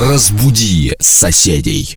Разбуди соседей.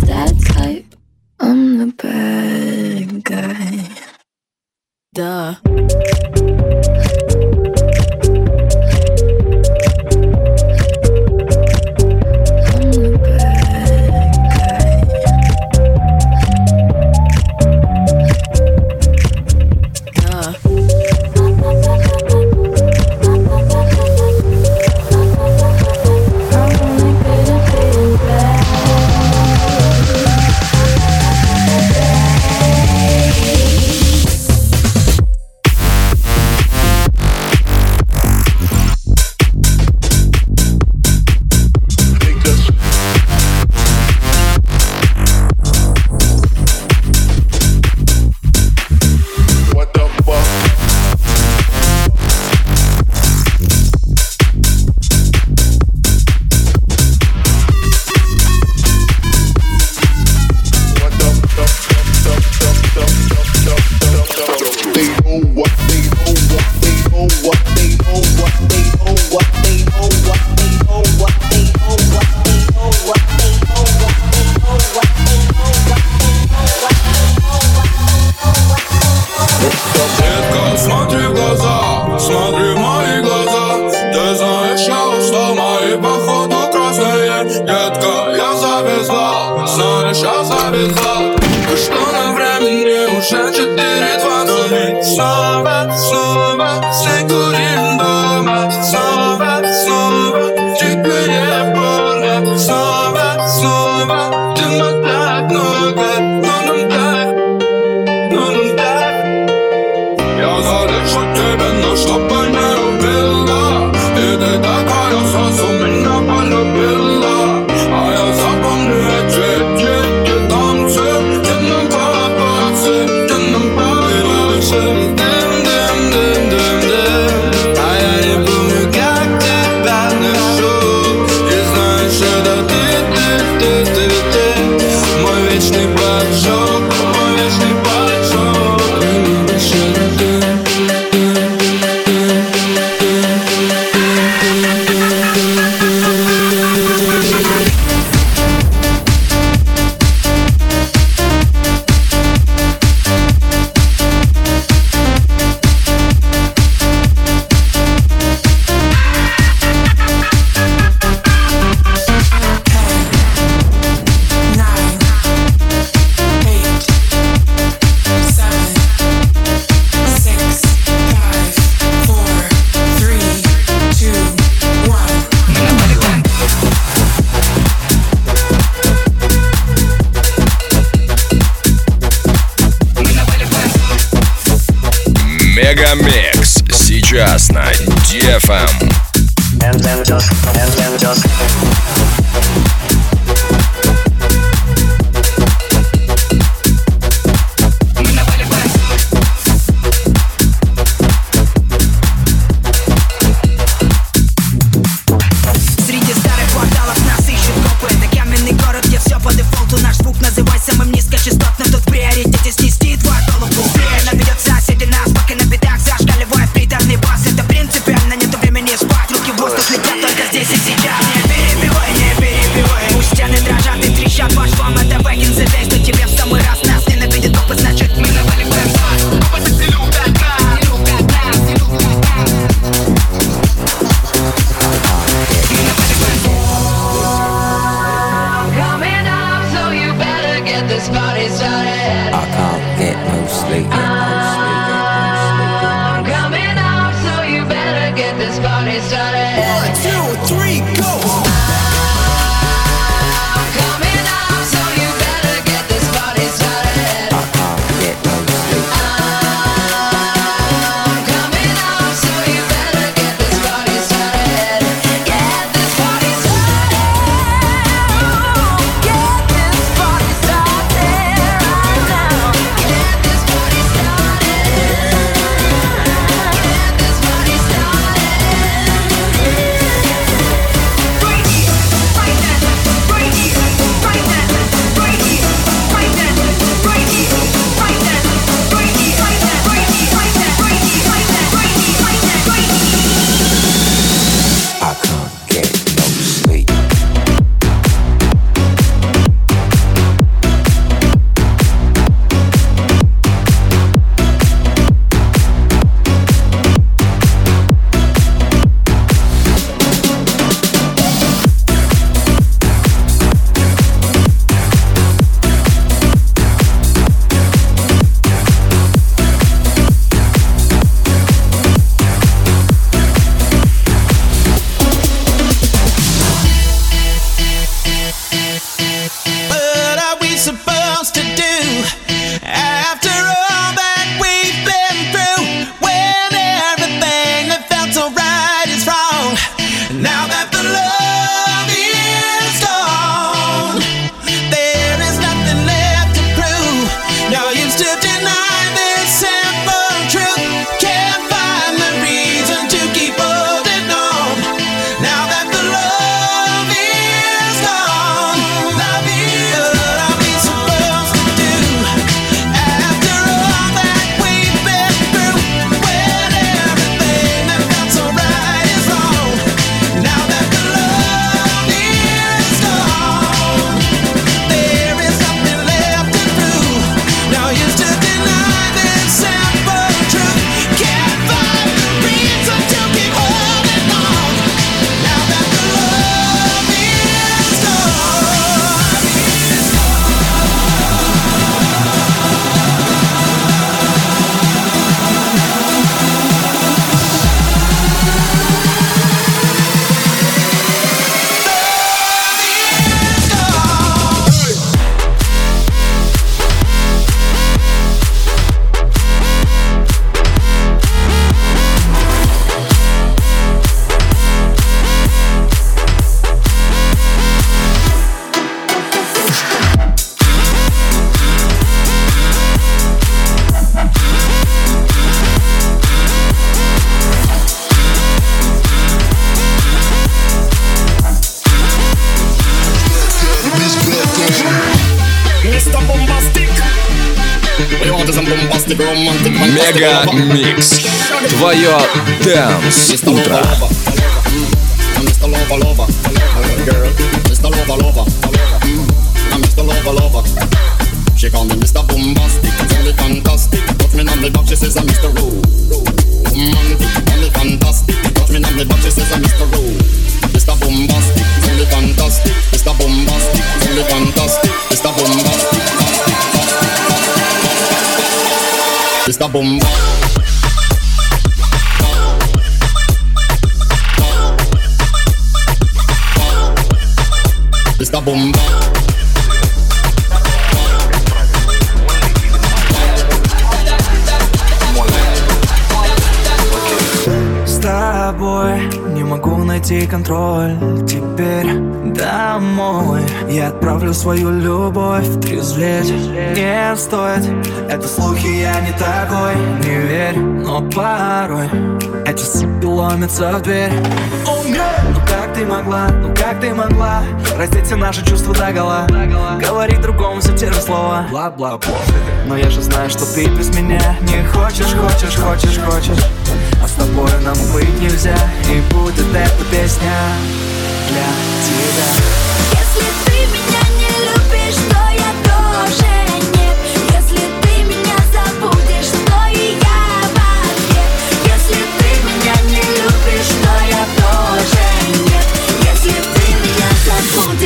that time. FM. Мега Микс. Твое Дэнс Утро. Mr. Lover Lover, girl, Mr. Lover Lover, mm, I'm Mr. Lover Lover. She call me Mr. Bombastic, really fantastic. Touch me on the back, she says I'm Mr. Romantic, really fantastic. Touch me on the back, she says I'm Mr. Mr. Bombastic, really fantastic. Mr. Bombastic, really fantastic. Mr. Bombastic, Mr. Bombastic. Mr. Bomba. С тобой не могу найти контроль. Теперь домой. Я отправлю свою любовь. Трезветь не стоит. Это слухи, я не такой. Не верь, но порой Эти суки ломятся в дверь. Ну как ты могла, ну как ты могла? Раздеть все наши чувства до гола Говорить другому все те же слова Бла-бла-бла Но я же знаю, что ты без меня Не хочешь, хочешь, хочешь, хочешь тобой нам быть нельзя И будет эта песня для тебя. Если ты меня не любишь, то я тоже нет. Если ты меня забудешь, то и я в Если ты меня не любишь, то я тоже нет. Если ты меня забудешь,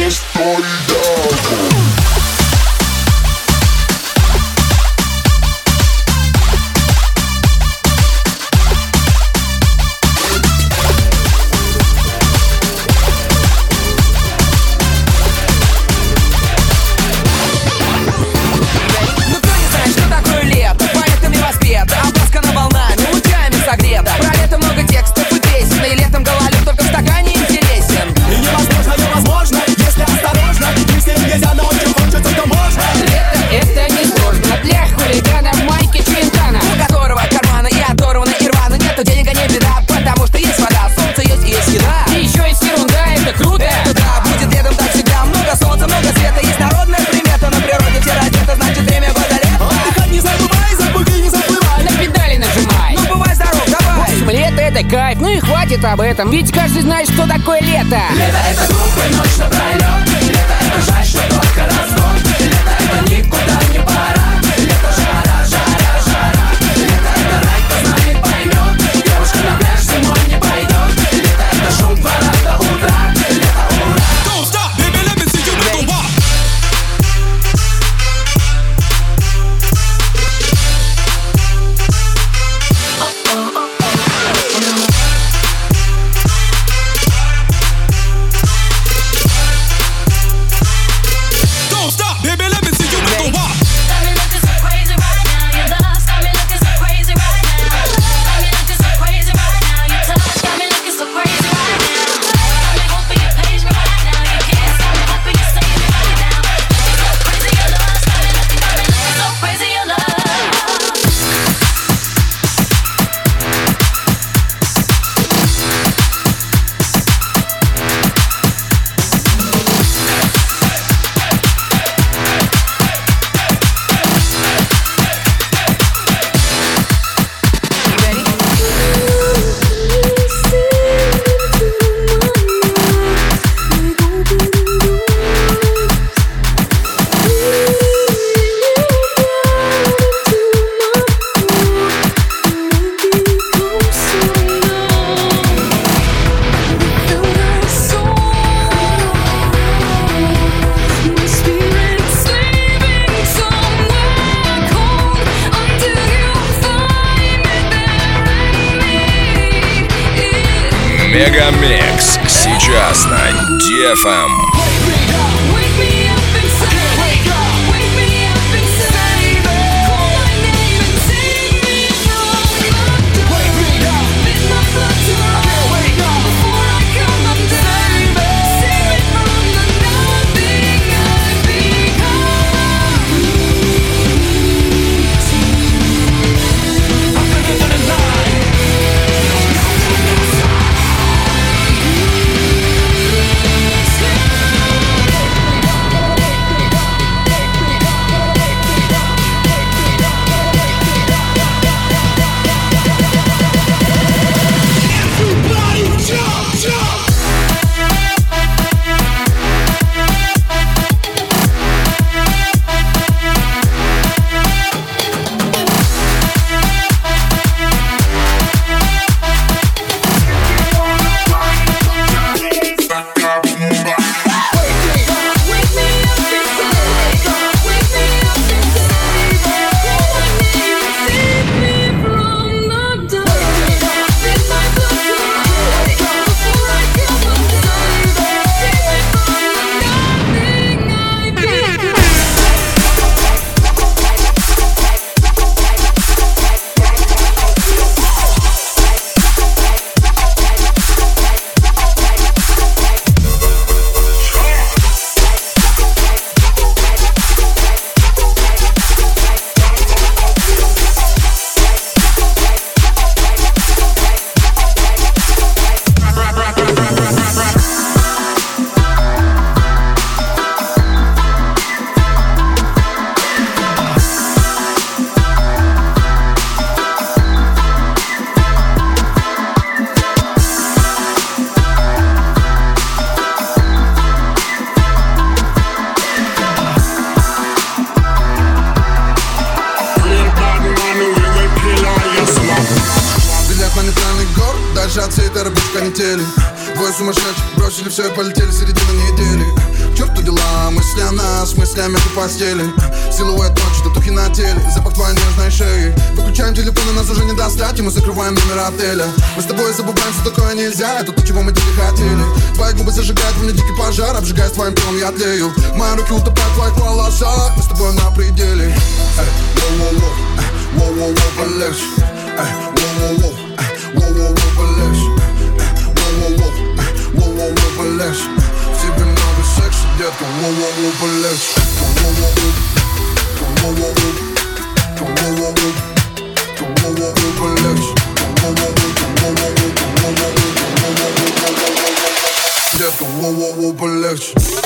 кайф, ну и хватит об этом Ведь каждый знает, что такое лето. Лето это глупый ночь напролет Лето это жаль, что только разгон полетели Двое сумасшедших бросили все и полетели середина недели. К черту дела, мысли о нас, мыслями по постели. Силуэт ночи, татухи на теле, запах твоей нежной шеи. Выключаем телефоны, нас уже не достать, и мы закрываем номер отеля. Мы с тобой забываем, что такое нельзя, это то, чего мы дико хотели. Твои губы зажигают в мне дикий пожар, обжигая твоим телом я тлею. Мои руки утопают в твоих волосах, мы с тобой на пределе. Эй, воу-воу-воу, воу-воу-воу, полегче. Эй, воу-воу-воу, эй, воу-воу-воу, полегче Воу-воу-воу, эй, воу-воу-воу, полегче В тебе много секса, детка, воу-воу-воу, полегче Воу-воу-воу, воу-воу-воу, воу-воу-воу, воу-воу-воу, полегче Воу-воу-воу, воу-воу-воу, воу-воу-воу, воу-воу-воу, Детка, воу-воу-воу, полегче Детка,